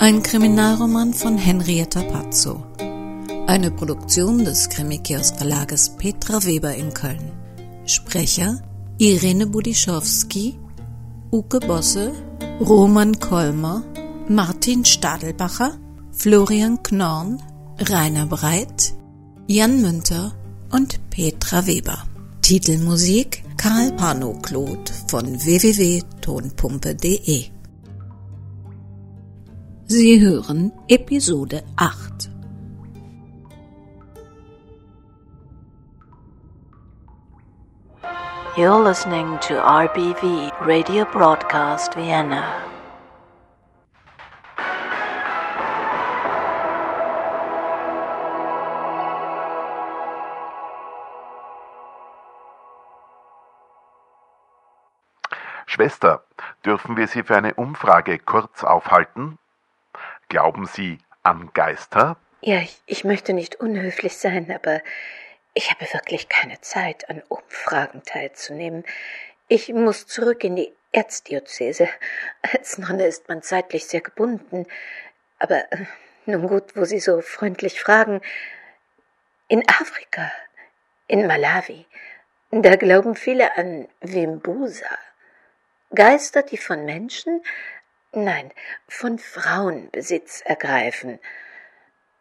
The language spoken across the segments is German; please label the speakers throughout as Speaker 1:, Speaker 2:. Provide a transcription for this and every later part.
Speaker 1: Ein Kriminalroman von Henrietta Pazzo. Eine Produktion des Krimikiosk Verlages Petra Weber in Köln. Sprecher Irene Budischowski, Uke Bosse, Roman Kolmer, Martin Stadelbacher, Florian Knorn, Rainer Breit, Jan Münter und Petra Weber. Titelmusik Karl Pano-Claude von www.tonpumpe.de Sie hören Episode 8.
Speaker 2: You're listening to RBV Radio Broadcast Vienna.
Speaker 3: Schwester, dürfen wir Sie für eine Umfrage kurz aufhalten? Glauben Sie an Geister?
Speaker 4: Ja, ich, ich möchte nicht unhöflich sein, aber ich habe wirklich keine Zeit, an Umfragen teilzunehmen. Ich muss zurück in die Erzdiözese. Als Nonne ist man zeitlich sehr gebunden. Aber äh, nun gut, wo Sie so freundlich fragen. In Afrika, in Malawi, da glauben viele an Wimbusa. Geister, die von Menschen, nein, von Frauen Besitz ergreifen.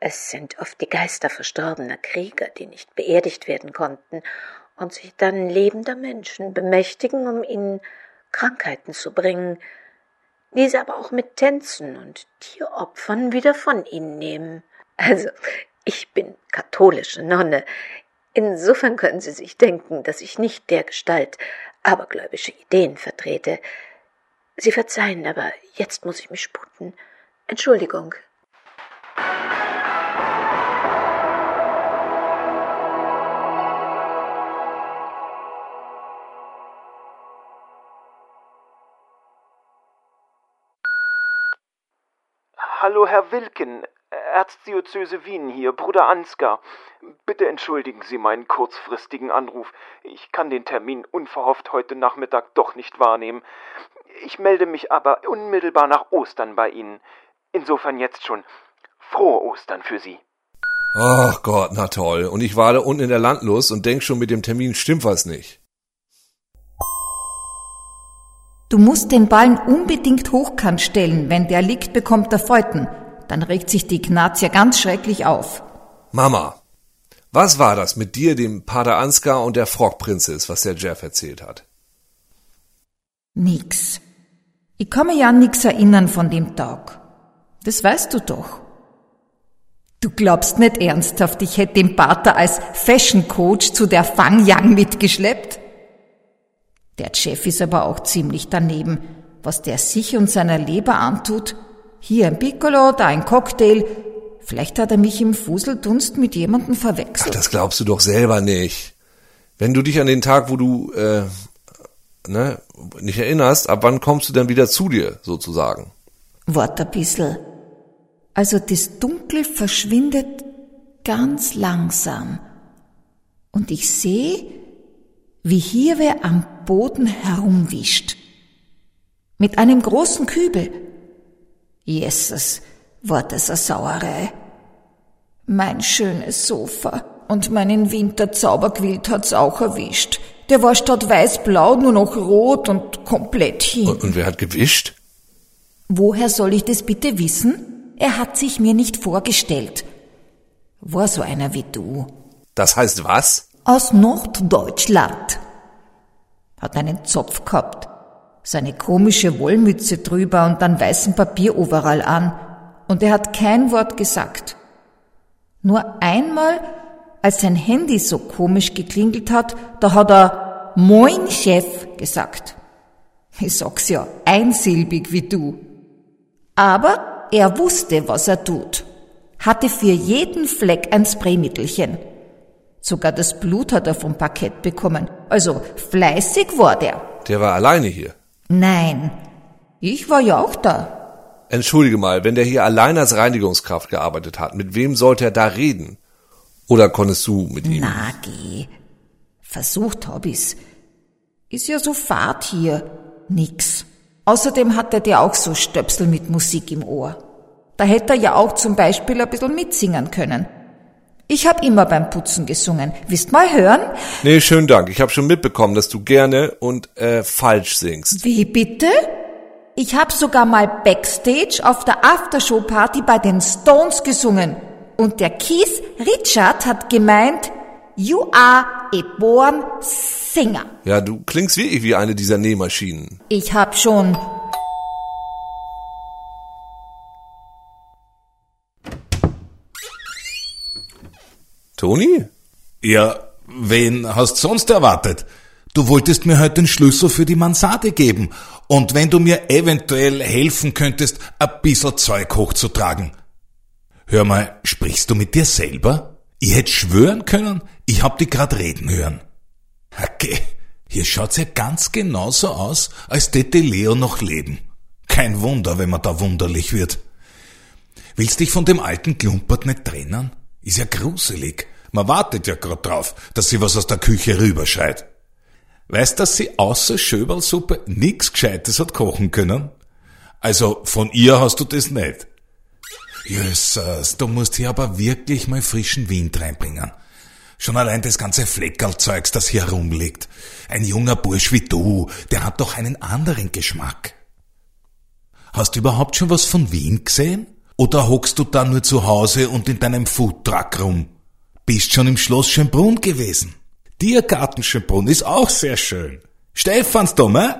Speaker 4: Es sind oft die Geister verstorbener Krieger, die nicht beerdigt werden konnten und sich dann lebender Menschen bemächtigen, um ihnen Krankheiten zu bringen, diese aber auch mit Tänzen und Tieropfern wieder von ihnen nehmen. Also, ich bin katholische Nonne. Insofern können Sie sich denken, dass ich nicht der Gestalt abergläubische Ideen vertrete. Sie verzeihen, aber jetzt muss ich mich sputen. Entschuldigung.
Speaker 5: Hallo, Herr Wilken. Erzdiözese Wien hier, Bruder Ansgar. Bitte entschuldigen Sie meinen kurzfristigen Anruf. Ich kann den Termin unverhofft heute Nachmittag doch nicht wahrnehmen. Ich melde mich aber unmittelbar nach Ostern bei Ihnen. Insofern jetzt schon frohe Ostern für Sie.
Speaker 6: Ach Gott, na toll. Und ich war da unten in der Landlust und denk schon, mit dem Termin stimmt was nicht.
Speaker 7: Du musst den Ballen unbedingt hochkant stellen. Wenn der liegt, bekommt er Feuten. Dann regt sich die Ignatia ganz schrecklich auf.
Speaker 6: Mama, was war das mit dir, dem Pater Ansgar und der Frogprinzess, was der Jeff erzählt hat?
Speaker 7: Nix. Ich kann mich ja an nix erinnern von dem Tag. Das weißt du doch. Du glaubst nicht ernsthaft, ich hätte den Pater als Fashion Coach zu der Fangyang mitgeschleppt? Der Chef ist aber auch ziemlich daneben. Was der sich und seiner Leber antut, hier ein Piccolo, da ein Cocktail. Vielleicht hat er mich im Fuseldunst mit jemandem verwechselt.
Speaker 6: Ach, das glaubst du doch selber nicht. Wenn du dich an den Tag, wo du äh, ne, nicht erinnerst, ab wann kommst du denn wieder zu dir, sozusagen?
Speaker 7: Wart ein bissl. Also das Dunkel verschwindet ganz langsam. Und ich sehe, wie hier wer am Boden herumwischt. Mit einem großen Kübel. Jesus, war das eine Sauerei. Mein schönes Sofa und meinen Winterzauberquilt hat's auch erwischt. Der war statt weiß-blau nur noch rot und komplett hin.
Speaker 6: Und, und wer hat gewischt?
Speaker 7: Woher soll ich das bitte wissen? Er hat sich mir nicht vorgestellt. War so einer wie du.
Speaker 6: Das heißt was?
Speaker 7: Aus Norddeutschland. Hat einen Zopf gehabt seine komische Wollmütze drüber und dann weißen Papieroverall an, und er hat kein Wort gesagt. Nur einmal, als sein Handy so komisch geklingelt hat, da hat er Moin Chef gesagt. Ich sag's ja, einsilbig wie du. Aber er wusste, was er tut. Hatte für jeden Fleck ein Spraymittelchen. Sogar das Blut hat er vom Parkett bekommen. Also fleißig war der.
Speaker 6: Der war alleine hier.
Speaker 7: Nein, ich war ja auch da.
Speaker 6: Entschuldige mal, wenn der hier allein als Reinigungskraft gearbeitet hat, mit wem sollte er da reden? Oder konntest du mit ihm?
Speaker 7: Na, geh. Versucht hab ich's. Ist ja so Fahrt hier. Nix. Außerdem hat er dir auch so Stöpsel mit Musik im Ohr. Da hätte er ja auch zum Beispiel ein bisschen mitsingen können. Ich hab immer beim Putzen gesungen. Willst mal hören?
Speaker 6: Nee, schönen Dank. Ich habe schon mitbekommen, dass du gerne und äh, falsch singst.
Speaker 7: Wie bitte? Ich hab sogar mal backstage auf der Aftershow-Party bei den Stones gesungen. Und der Keith Richard hat gemeint, you are a born singer.
Speaker 6: Ja, du klingst wirklich wie eine dieser Nähmaschinen.
Speaker 7: Ich hab schon
Speaker 6: Toni?
Speaker 8: Ja, wen hast sonst erwartet? Du wolltest mir heute den Schlüssel für die Mansarde geben. Und wenn du mir eventuell helfen könntest, ein bisschen Zeug hochzutragen. Hör mal, sprichst du mit dir selber? Ich hätte schwören können, ich hab dich grad reden hören. Okay, hier schaut's ja ganz genauso aus, als täte Leo noch leben. Kein Wunder, wenn man da wunderlich wird. Willst dich von dem alten Klumpert nicht trennen? Ist ja gruselig. Man wartet ja grad drauf, dass sie was aus der Küche rüberschreit. Weißt, dass sie außer Schöberlsuppe nix Gescheites hat kochen können? Also von ihr hast du das nicht. Jösses, du musst hier aber wirklich mal frischen Wind reinbringen. Schon allein das ganze Fleckerlzeugs, das hier herumliegt. Ein junger Bursch wie du, der hat doch einen anderen Geschmack. Hast du überhaupt schon was von Wien gesehen? Oder hockst du da nur zu Hause und in deinem Foodtruck rum? Bist schon im Schloss Schönbrunn gewesen? Tiergarten Schönbrunn ist auch sehr schön. Stephansdom, eh?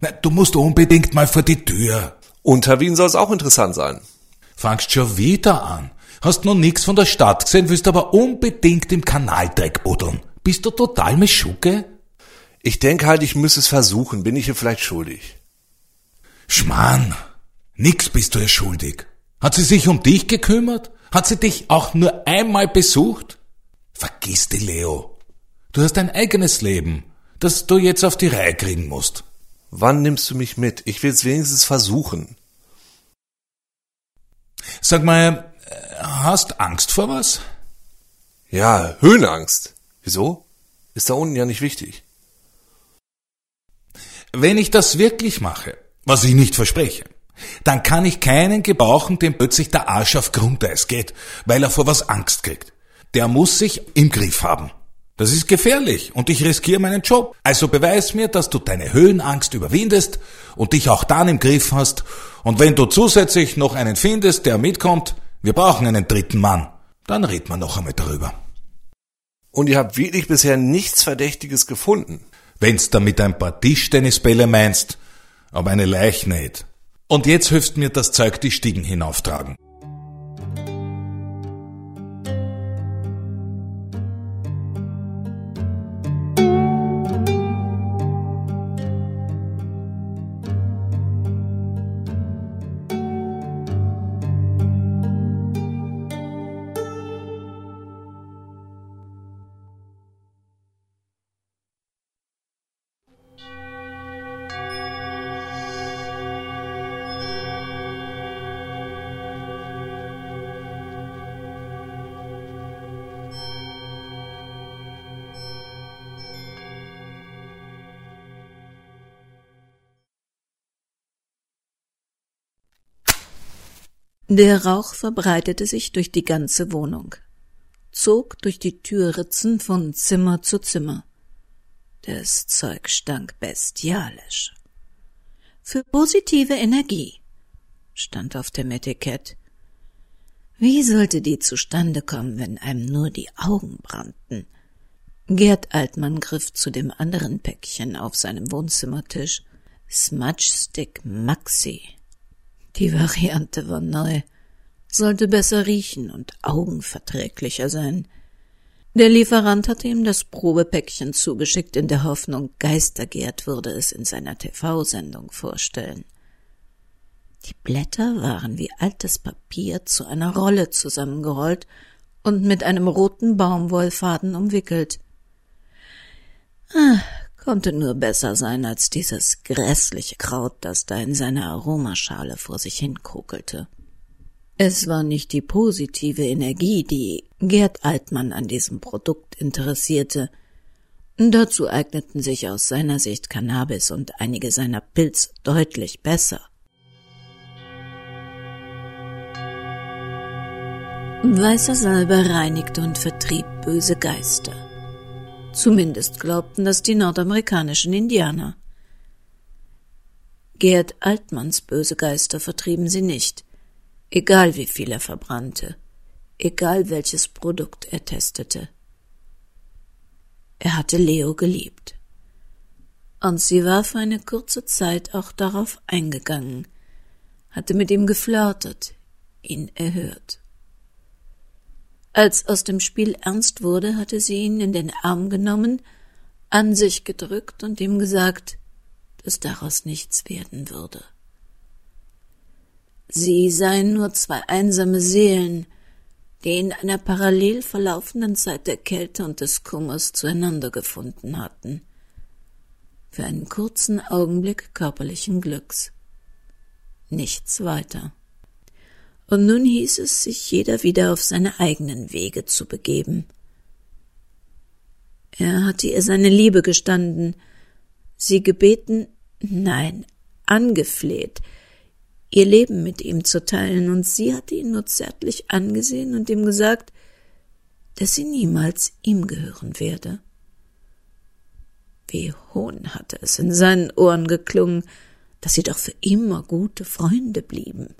Speaker 8: Na, du musst unbedingt mal vor die Tür.
Speaker 6: Unter Wien soll es auch interessant sein.
Speaker 8: Fangst schon wieder an. Hast noch nix von der Stadt gesehen, willst aber unbedingt im Kanaldreck buddeln. Bist du total Mischucke?
Speaker 6: Ich denke halt, ich müsse es versuchen. Bin ich ihr vielleicht schuldig?
Speaker 8: Schmarrn. Nix bist du ihr schuldig. Hat sie sich um dich gekümmert? Hat sie dich auch nur einmal besucht? Vergiss die, Leo. Du hast ein eigenes Leben, das du jetzt auf die Reihe kriegen musst.
Speaker 6: Wann nimmst du mich mit? Ich will es wenigstens versuchen.
Speaker 8: Sag mal, äh, hast Angst vor was?
Speaker 6: Ja, Höhenangst. Wieso? Ist da unten ja nicht wichtig.
Speaker 8: Wenn ich das wirklich mache, was ich nicht verspreche, dann kann ich keinen gebrauchen, dem plötzlich der Arsch auf Grundeis geht, weil er vor was Angst kriegt. Der muss sich im Griff haben. Das ist gefährlich und ich riskiere meinen Job. Also beweis mir, dass du deine Höhenangst überwindest und dich auch dann im Griff hast. Und wenn du zusätzlich noch einen findest, der mitkommt, wir brauchen einen dritten Mann, dann reden wir noch einmal darüber.
Speaker 6: Und ihr habt wirklich bisher nichts Verdächtiges gefunden.
Speaker 8: Wenn's damit ein paar Tischtennisbälle meinst, aber eine Leiche nicht. Und jetzt hilfst mir das Zeug die Stiegen hinauftragen.
Speaker 1: Der Rauch verbreitete sich durch die ganze Wohnung, zog durch die Türritzen von Zimmer zu Zimmer. Das Zeug stank bestialisch. Für positive Energie stand auf dem Etikett. Wie sollte die zustande kommen, wenn einem nur die Augen brannten? Gerd Altmann griff zu dem anderen Päckchen auf seinem Wohnzimmertisch. Smudge Stick Maxi. Die Variante war neu, sollte besser riechen und augenverträglicher sein. Der Lieferant hatte ihm das Probepäckchen zugeschickt in der Hoffnung, Geistergerd würde es in seiner TV-Sendung vorstellen. Die Blätter waren wie altes Papier zu einer Rolle zusammengerollt und mit einem roten Baumwollfaden umwickelt. Ah, konnte nur besser sein als dieses grässliche Kraut, das da in seiner Aromaschale vor sich hinkrukelte. Es war nicht die positive Energie, die Gerd Altmann an diesem Produkt interessierte. Dazu eigneten sich aus seiner Sicht Cannabis und einige seiner Pilze deutlich besser. Weißer Salbe reinigte und vertrieb böse Geister. Zumindest glaubten das die nordamerikanischen Indianer. Gerd Altmanns böse Geister vertrieben sie nicht, egal wie viel er verbrannte, egal welches Produkt er testete. Er hatte Leo geliebt. Und sie war für eine kurze Zeit auch darauf eingegangen, hatte mit ihm geflirtet, ihn erhört. Als aus dem Spiel ernst wurde, hatte sie ihn in den Arm genommen, an sich gedrückt und ihm gesagt, dass daraus nichts werden würde. Sie seien nur zwei einsame Seelen, die in einer parallel verlaufenden Zeit der Kälte und des Kummers zueinander gefunden hatten. Für einen kurzen Augenblick körperlichen Glücks. Nichts weiter und nun hieß es, sich jeder wieder auf seine eigenen Wege zu begeben. Er hatte ihr seine Liebe gestanden, sie gebeten, nein, angefleht, ihr Leben mit ihm zu teilen, und sie hatte ihn nur zärtlich angesehen und ihm gesagt, dass sie niemals ihm gehören werde. Wie Hohn hatte es in seinen Ohren geklungen, dass sie doch für immer gute Freunde blieben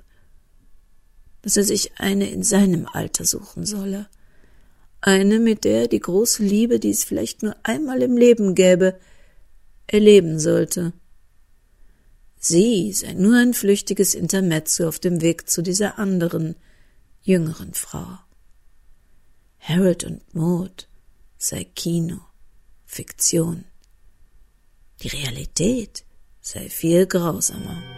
Speaker 1: dass er sich eine in seinem Alter suchen solle. Eine, mit der er die große Liebe, die es vielleicht nur einmal im Leben gäbe, erleben sollte. Sie sei nur ein flüchtiges Intermezzo auf dem Weg zu dieser anderen, jüngeren Frau. Harold und Maud sei Kino, Fiktion. Die Realität sei viel grausamer.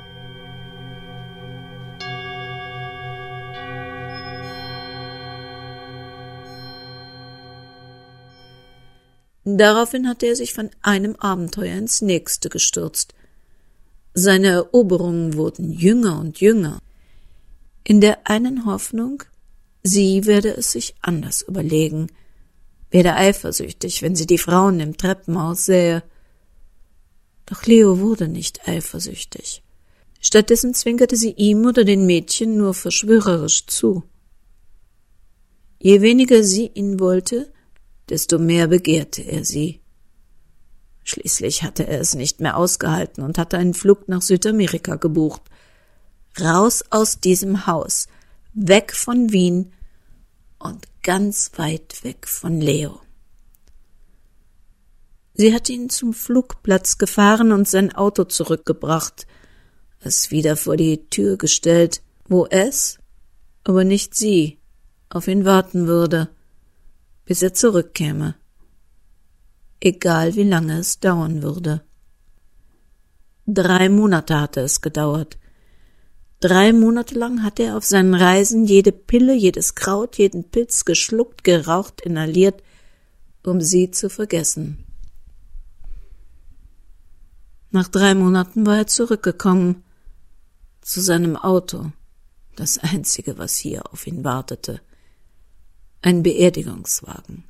Speaker 1: Daraufhin hatte er sich von einem Abenteuer ins nächste gestürzt. Seine Eroberungen wurden jünger und jünger. In der einen Hoffnung, sie werde es sich anders überlegen, werde eifersüchtig, wenn sie die Frauen im Treppenhaus sähe. Doch Leo wurde nicht eifersüchtig. Stattdessen zwinkerte sie ihm oder den Mädchen nur verschwörerisch zu. Je weniger sie ihn wollte, desto mehr begehrte er sie. Schließlich hatte er es nicht mehr ausgehalten und hatte einen Flug nach Südamerika gebucht. Raus aus diesem Haus, weg von Wien und ganz weit weg von Leo. Sie hatte ihn zum Flugplatz gefahren und sein Auto zurückgebracht, es wieder vor die Tür gestellt, wo es, aber nicht sie, auf ihn warten würde bis er zurückkäme, egal wie lange es dauern würde. Drei Monate hatte es gedauert. Drei Monate lang hatte er auf seinen Reisen jede Pille, jedes Kraut, jeden Pilz geschluckt, geraucht, inhaliert, um sie zu vergessen. Nach drei Monaten war er zurückgekommen zu seinem Auto, das einzige, was hier auf ihn wartete ein Beerdigungswagen,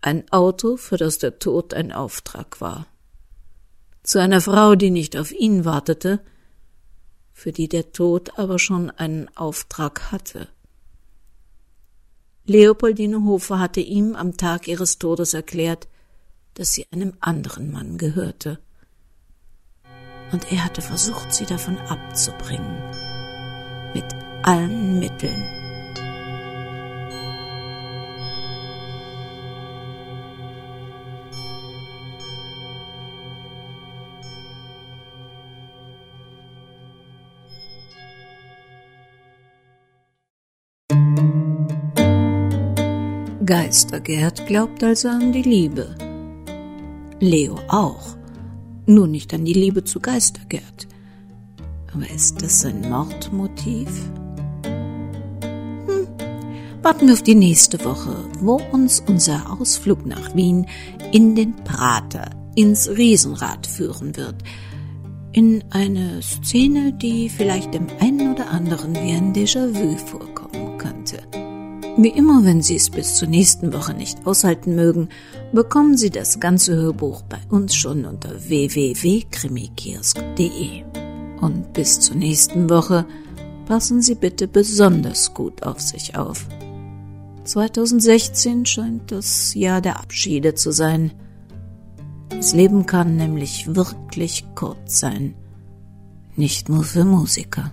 Speaker 1: ein Auto, für das der Tod ein Auftrag war, zu einer Frau, die nicht auf ihn wartete, für die der Tod aber schon einen Auftrag hatte. Leopoldine Hofer hatte ihm am Tag ihres Todes erklärt, dass sie einem anderen Mann gehörte. Und er hatte versucht, sie davon abzubringen. Mit allen Mitteln. Geistergerd glaubt also an die Liebe. Leo auch. Nur nicht an die Liebe zu Geistergerd. Aber ist das ein Mordmotiv? Hm. Warten wir auf die nächste Woche, wo uns unser Ausflug nach Wien in den Prater, ins Riesenrad führen wird. In eine Szene, die vielleicht dem einen oder anderen wie ein Déjà-vu vorkommen könnte. Wie immer, wenn Sie es bis zur nächsten Woche nicht aushalten mögen, bekommen Sie das ganze Hörbuch bei uns schon unter www.krimikiosk.de. Und bis zur nächsten Woche passen Sie bitte besonders gut auf sich auf. 2016 scheint das Jahr der Abschiede zu sein. Das Leben kann nämlich wirklich kurz sein. Nicht nur für Musiker.